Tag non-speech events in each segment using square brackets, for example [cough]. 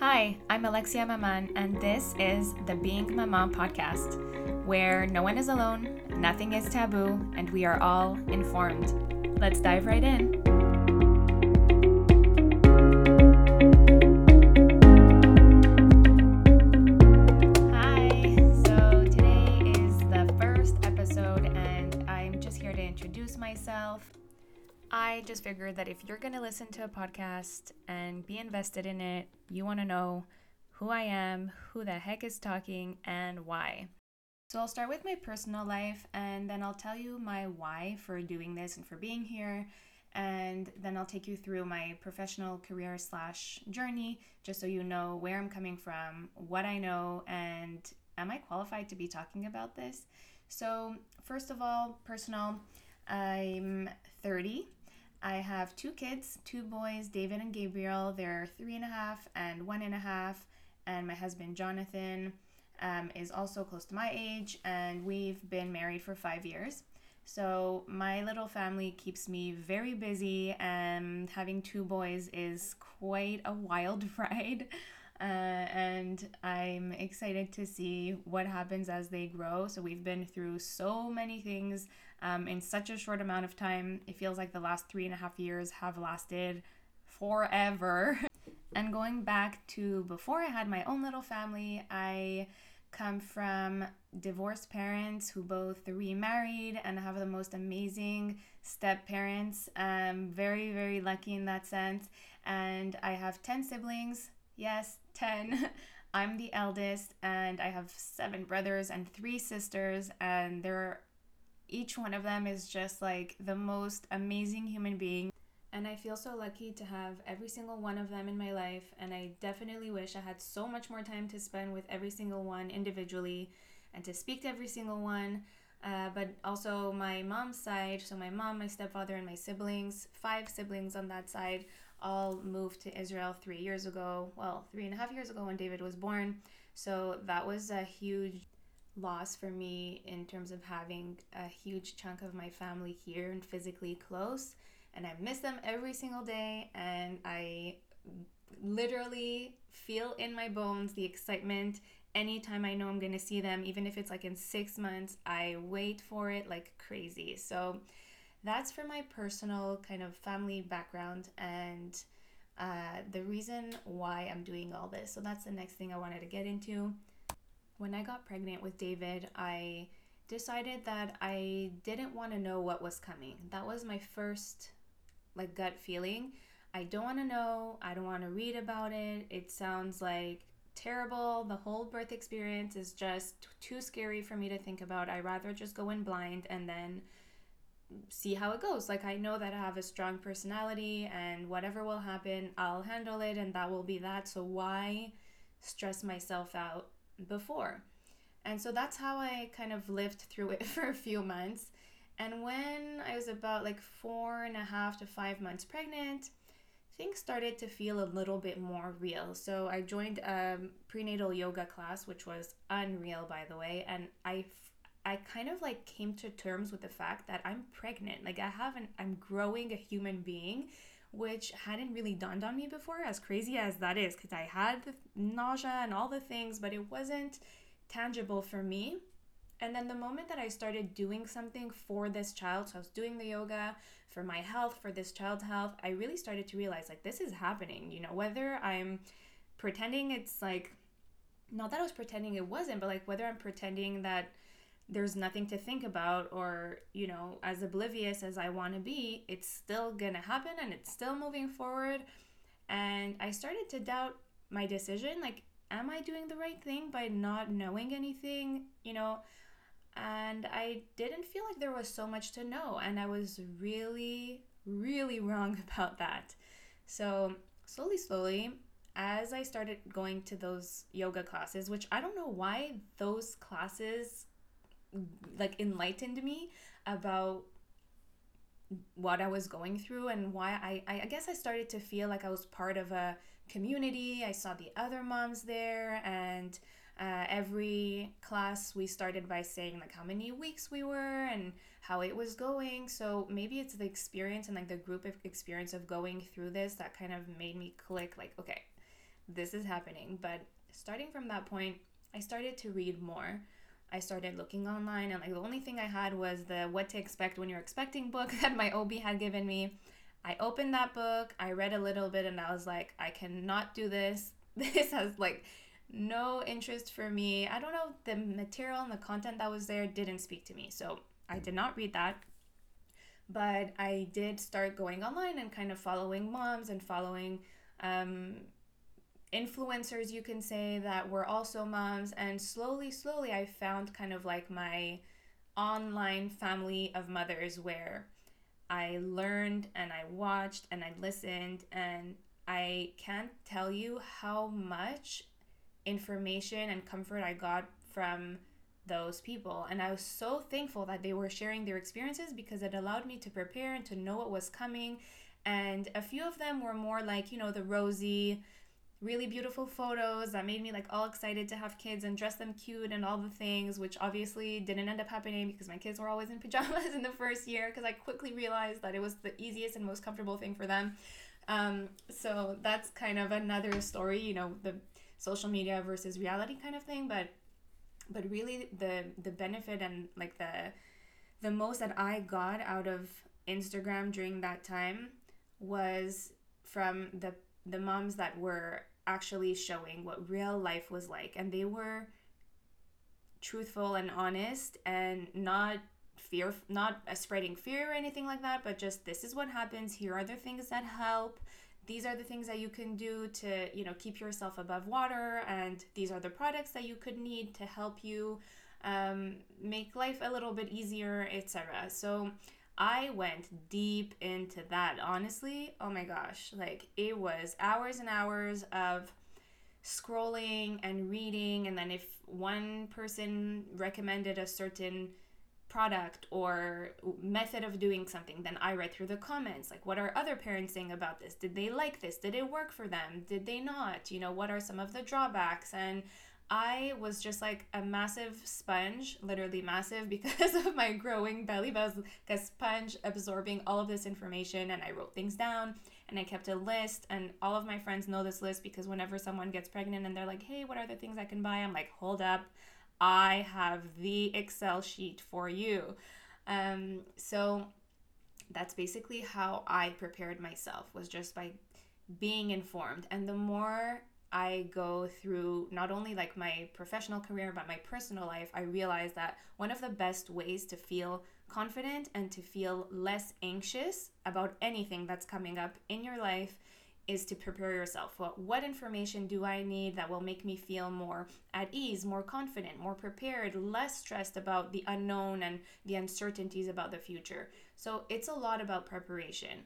Hi, I'm Alexia Maman, and this is the Being Mama podcast, where no one is alone, nothing is taboo, and we are all informed. Let's dive right in. I just figured that if you're going to listen to a podcast and be invested in it, you want to know who I am, who the heck is talking, and why. So I'll start with my personal life and then I'll tell you my why for doing this and for being here. And then I'll take you through my professional career slash journey just so you know where I'm coming from, what I know, and am I qualified to be talking about this? So, first of all, personal, I'm 30 I have two kids, two boys, David and Gabriel. They're three and a half and one and a half. And my husband, Jonathan, um, is also close to my age. And we've been married for five years. So my little family keeps me very busy. And having two boys is quite a wild [laughs] ride. Uh, and I'm excited to see what happens as they grow. So, we've been through so many things um, in such a short amount of time. It feels like the last three and a half years have lasted forever. [laughs] and going back to before I had my own little family, I come from divorced parents who both remarried and have the most amazing step parents. I'm very, very lucky in that sense. And I have 10 siblings. Yes, 10. [laughs] I'm the eldest, and I have seven brothers and three sisters, and they're each one of them is just like the most amazing human being. And I feel so lucky to have every single one of them in my life. And I definitely wish I had so much more time to spend with every single one individually and to speak to every single one. Uh, but also my mom's side, so my mom, my stepfather, and my siblings, five siblings on that side, all moved to Israel three years ago. Well, three and a half years ago when David was born. So that was a huge loss for me in terms of having a huge chunk of my family here and physically close. And I miss them every single day. And I literally feel in my bones the excitement anytime I know I'm going to see them, even if it's like in six months. I wait for it like crazy. So that's for my personal kind of family background and uh, the reason why I'm doing all this. So that's the next thing I wanted to get into when I got pregnant with David, I decided that I didn't want to know what was coming. That was my first like gut feeling. I don't want to know. I don't want to read about it. It sounds like terrible. The whole birth experience is just too scary for me to think about. I rather just go in blind and then see how it goes. Like I know that I have a strong personality and whatever will happen, I'll handle it and that will be that. So why stress myself out before. And so that's how I kind of lived through it [laughs] for a few months. And when I was about like four and a half to five months pregnant, things started to feel a little bit more real. So I joined a prenatal yoga class, which was unreal, by the way. And I, I kind of like came to terms with the fact that I'm pregnant. Like I haven't, I'm growing a human being which hadn't really dawned on me before, as crazy as that is, because I had the nausea and all the things, but it wasn't tangible for me. And then the moment that I started doing something for this child, so I was doing the yoga for my health, for this child's health, I really started to realize like this is happening, you know, whether I'm pretending it's like, not that I was pretending it wasn't, but like whether I'm pretending that there's nothing to think about or you know as oblivious as i want to be it's still gonna happen and it's still moving forward. And i started to doubt my decision like am i doing the right thing by not knowing anything you know? And i didn't feel like there was so much to know and i was really really wrong [laughs] about that. So slowly slowly as i started going to those yoga classes which i don't know why those classes like enlightened me about what I was going through and why I, I guess I started to feel like I was part of a community. I saw the other moms there, and uh, every class we started by saying like how many weeks we were and how it was going. So maybe it's the experience and like the group experience of going through this that kind of made me click like, okay, this is happening. But starting from that point, I started to read more. I started looking online, and like the only thing I had was the What to Expect When You're Expecting book [laughs] that my OB had given me. I opened that book, I read a little bit, and I was like, I cannot do this. [laughs] This has like no interest for me. I don't know, the material and the content that was there didn't speak to me. So I did not read that. But I did start going online and kind of following moms and following um, influencers, you can say, that were also moms. And slowly, slowly, I found kind of like my online family of mothers where I learned and I watched and I listened. And I can't tell you how much information and comfort I got from those people. And I was so thankful that they were sharing their experiences because it allowed me to prepare and to know what was coming. And a few of them were more like, you know, the rosy, really beautiful photos that made me like all excited to have kids and dress them cute and all the things, which obviously didn't end up happening because my kids were always in [laughs] pajamas in the first year because I quickly realized that it was the easiest and most comfortable thing for them. Um, so that's kind of another story, you know, the social media versus reality kind of thing, but but really the the benefit and like the the most that I got out of Instagram during that time was from the the moms that were actually showing what real life was like and they were truthful and honest and not fear not spreading fear or anything like that but just this is what happens. Here are the things that help. These are the things that you can do to you know keep yourself above water and these are the products that you could need to help you um, make life a little bit easier etc so I went deep into that. Honestly, oh my gosh, like it was hours and hours of scrolling and reading. And then if one person recommended a certain product or method of doing something, then I read through the comments. Like, what are other parents saying about this? Did they like this? Did it work for them? Did they not? You know, what are some of the drawbacks? And I was just like a massive sponge, literally massive [laughs] because of my growing belly, but I was like a sponge absorbing all of this information and I wrote things down and I kept a list and all of my friends know this list because whenever someone gets pregnant and they're like, "Hey, what are the things I can buy?" I'm like, "Hold up. I have the Excel sheet for you." Um, so that's basically how I prepared myself was just by being informed. And the more I go through not only like my professional career but my personal life, I realize that one of the best ways to feel confident and to feel less anxious about anything that's coming up in your life is to prepare yourself. Well, what information do I need that will make me feel more at ease, more confident, more prepared, less stressed about the unknown and the uncertainties about the future? So it's a lot about preparation.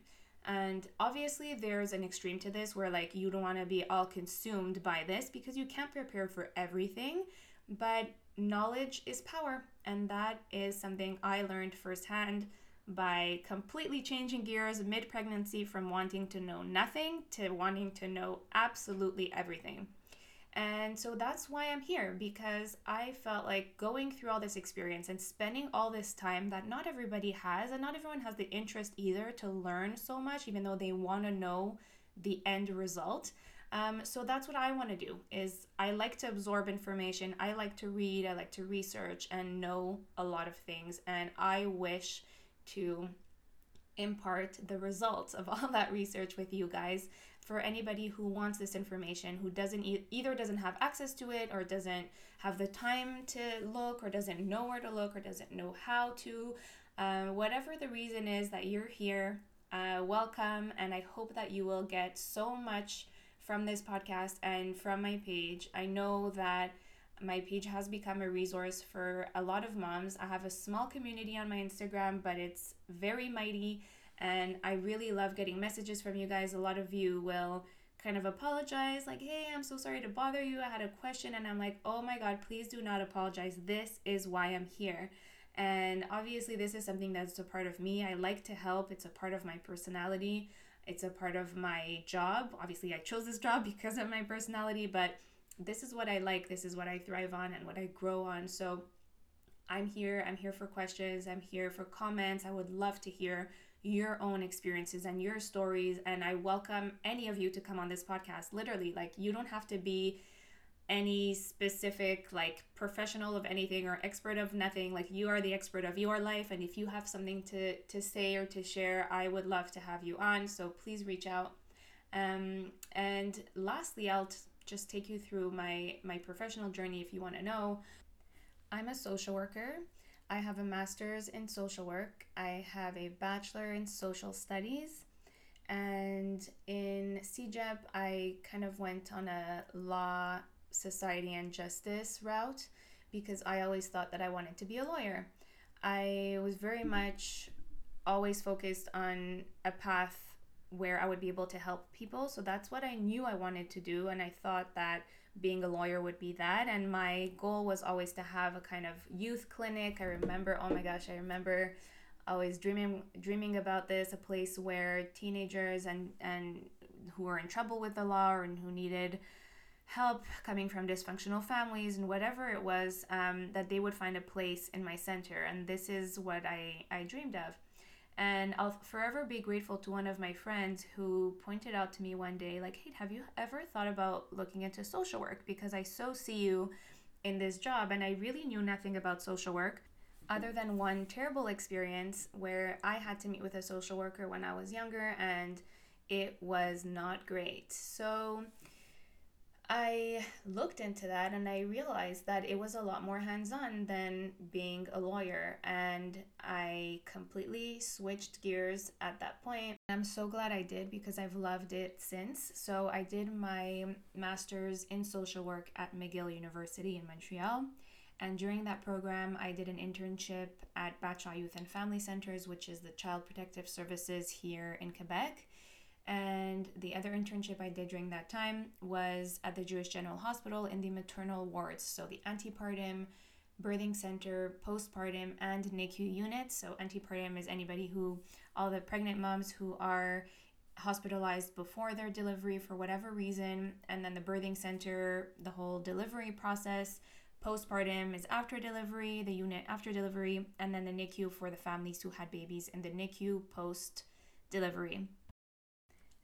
And obviously, there's an extreme to this where, like, you don't want to be all consumed by this because you can't prepare for everything. But knowledge is power. And that is something I learned firsthand by completely changing gears mid pregnancy from wanting to know nothing to wanting to know absolutely everything. And so that's why I'm here because I felt like going through all this experience and spending all this time that not everybody has, and not everyone has the interest either to learn so much, even though they want to know the end result. Um, so that's what I want to do is I like to absorb information. I like to read. I like to research and know a lot of things. And I wish to impart the results of [laughs] all that research with you guys for anybody who wants this information who doesn't e- either doesn't have access to it or doesn't have the time to look or doesn't know where to look or doesn't know how to uh, whatever the reason is that you're here uh, welcome. And i hope that you will get so much from this podcast and from my page. I know that my page has become a resource for a lot of moms. I have a small community on my Instagram, but it's very mighty and I really love getting messages from you guys. A lot of you will kind of apologize, like, hey, I'm so sorry to bother you. I had a question. And I'm like, oh my God, please do not apologize. This is why I'm here. And obviously, this is something that's a part of me. I like to help, it's a part of my personality, it's a part of my job. Obviously, I chose this [laughs] job because of my personality, but this is what I like, this is what I thrive on, and what I grow on. So I'm here. I'm here for questions. I'm here for comments. I would love to hear your own experiences and your stories. And I welcome any of you to come on this podcast. Literally, like, you don't have to be any specific like professional of anything or expert of nothing like you are the expert of your life and if you have something to to say or to share i would love to have you on so please reach out um, and lastly i'll t- just take you through my my professional journey if you want to know i'm a social worker i have a master's in social work i have a bachelor in social studies and in CEGEP, I kind of went on a law society and justice route because I always thought that I wanted to be a lawyer. I was very much always focused on a path where I would be able to help people. So that's what I knew I wanted to do. And I thought that being a lawyer would be that. And my goal was always to have a kind of youth clinic. I remember, oh my gosh, I remember always dreaming dreaming about this, a place where teenagers and, and who were in trouble with the law and who needed help coming from dysfunctional families and whatever it was um, that they would find a place in my center and this is what I, I dreamed of and i'll forever be grateful to one of my friends who pointed out to me one day like hey have you ever thought about looking into social work? Because i so see you in this job and i really knew nothing about social work other than one terrible experience where i had to meet with a social worker when i was younger and it was not great. So I looked into that and I realized that it was a lot more hands on than being a lawyer. And I completely switched gears at that point. I'm so glad I did because I've loved it since. So I did my master's in social work at McGill University in Montreal. And during that program, I did an internship at Batshaw Youth and Family Centers, which is the child protective services here in Quebec. And the other internship I did during that time was at the Jewish General Hospital in the maternal wards. So the antepartum, birthing center, postpartum, and NICU units. So antepartum is anybody who, all the pregnant moms who are hospitalized before their delivery for whatever reason. And then the birthing center, the whole delivery process. Postpartum is after delivery, the unit after delivery, and then the NICU for the families who had babies in the NICU post delivery.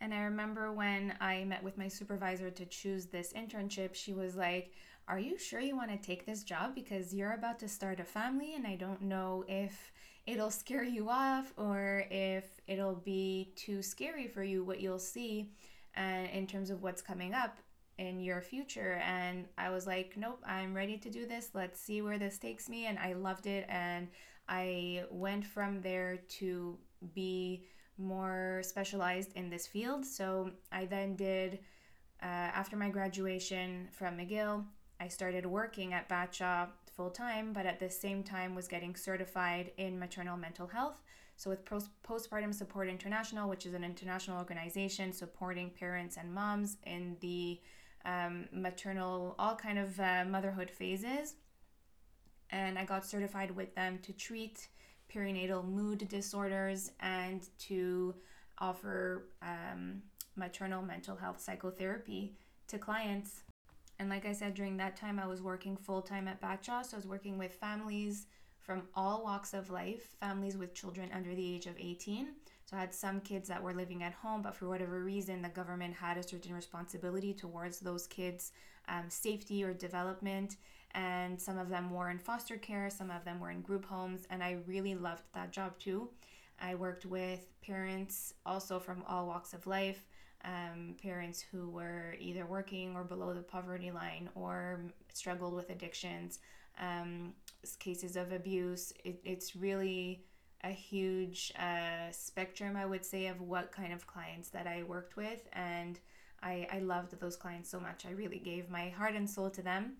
And I remember when I met with my supervisor to choose this internship, she was like, Are you sure you want to take this job? Because you're about to start a family, and I don't know if it'll scare you off or if it'll be too scary for you what you'll see uh, in terms of what's coming up in your future. And I was like, Nope, I'm ready to do this. Let's see where this takes me. And I loved it. And I went from there to be more specialized in this field. So I then did, uh, after my graduation from McGill, I started working at Batshaw full time, but at the same time was getting certified in maternal mental health. So with Post- Postpartum Support International, which is an international organization supporting parents and moms in the um, maternal, all kind of uh, motherhood phases. And I got certified with them to treat perinatal mood disorders and to offer um, maternal mental health psychotherapy to clients. And like I said, during that time, I was working full time at Batshaw. So I was working with families from all walks of life, families with children under the age of 18. So I had some kids that were living at home, but for whatever reason, the government had a certain responsibility towards those kids' um, safety or development and some of them were in foster care, some of them were in group homes, and I really loved that job too. I worked with parents also from all walks of life, um, parents who were either working or below the poverty line or struggled with addictions, um, cases of abuse. It, it's really a huge uh, spectrum, I would say, of what kind of clients that I worked with. And I, I loved those clients so much. I really gave my heart and soul to them.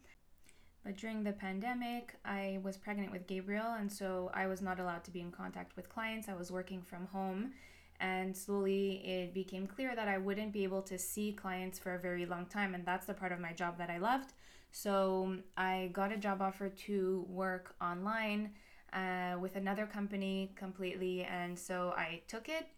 But during the pandemic, I was pregnant with Gabriel, and so I was not allowed to be in contact with clients. I was working from home, and slowly it became clear that I wouldn't be able to see clients for a very long time, and that's the part of my job that I loved. So I got a job offer to work online uh, with another company completely, and so I took it.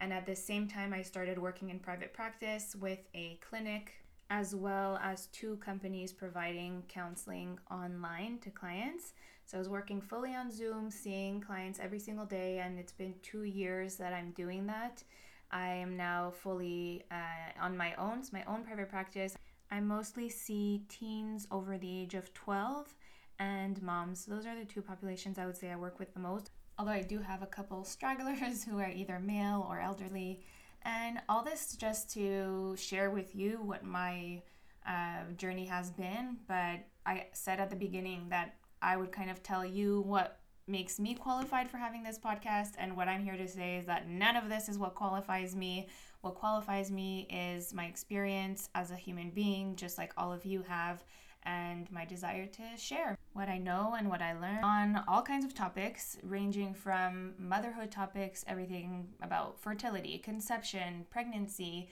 And at the same time, I started working in private practice with a clinic as well as two companies providing counseling online to clients. So I was working fully on Zoom, seeing clients every single day, and it's been two years that I'm doing that. I am now fully uh, on my own, it's my own private practice. I mostly see teens over the age of 12 and moms. Those are the two populations I would say I work with the most. Although I do have a couple stragglers [laughs] who are either male or elderly. And all this just to share with you what my uh, journey has been. But I said at the beginning that I would kind of tell you what makes me qualified for having this podcast. And what I'm here to say is that none of this is what qualifies me. What qualifies me is my experience as a human being, just like all of you have, and my desire to share what I know and what I learn on all kinds of topics, ranging from motherhood topics, everything about fertility, conception, pregnancy,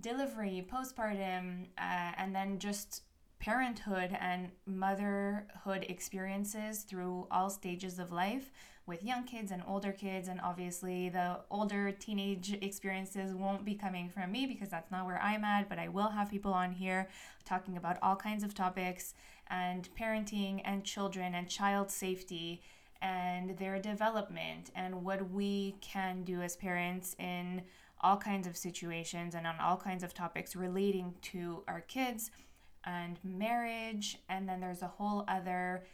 delivery, postpartum, uh, and then just parenthood and motherhood experiences through all stages of life with young kids and older kids. And obviously, the older teenage experiences won't be coming from me because that's not where I'm at, but I will have people on here talking about all kinds of topics and parenting and children and child safety and their development and what we can do as parents in all kinds of situations and on all kinds of topics relating to our kids and marriage. And then there's a whole other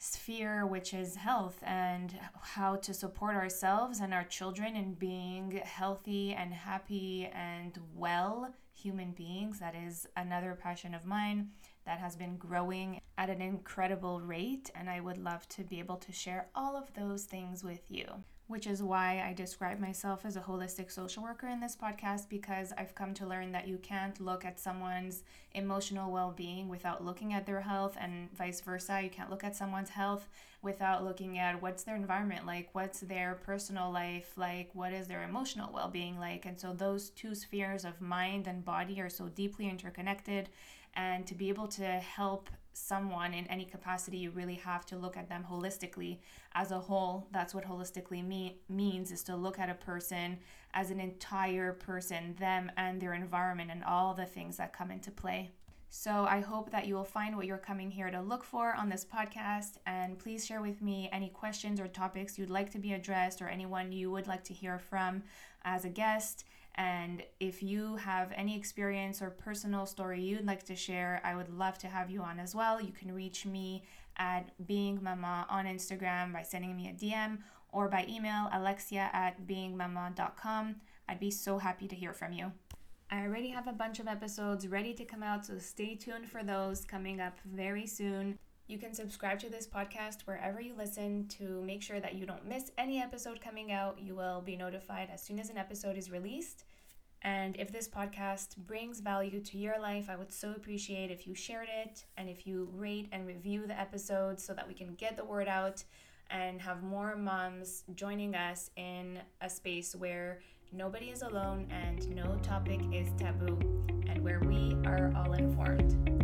sphere, which is health and how to support ourselves and our children in being healthy and happy and well human beings. That is another passion of mine that has been growing at an incredible rate. And I would love to be able to share all of those things with you which is why I describe myself as a holistic social worker in this podcast because I've come to learn that you can't look at someone's emotional well being without looking at their health, and vice versa. You can't look at someone's health without looking at what's their environment like, what's their personal life like, what is their emotional well being like. And so, those two spheres of mind and body are so deeply interconnected. And to be able to help someone in any capacity, you really have to look at them holistically as a whole. That's what holistically me- means is to look at a person as an entire person, them and their environment and all the things that come into play. So I hope that you will find what you're coming here to look for on this podcast. And please share with me any questions or topics you'd like to be addressed or anyone you would like to hear from as a guest. And if you have any experience or personal story you'd like to share, I would love to have you on as well. You can reach me at Being Mama on Instagram by sending me a DM or by email alexia at beingmama.com. I'd be so happy to hear from you. I already have a bunch of episodes ready to come out, so stay tuned for those coming up very soon. You can subscribe to this podcast wherever you listen to make sure that you don't miss any episode coming out. You will be notified as soon as an episode is released. And if this podcast brings value to your life, I would so appreciate if you shared it and if you rate and review the episode so that we can get the word out and have more moms joining us in a space where nobody is alone and no topic is taboo and where we are all informed.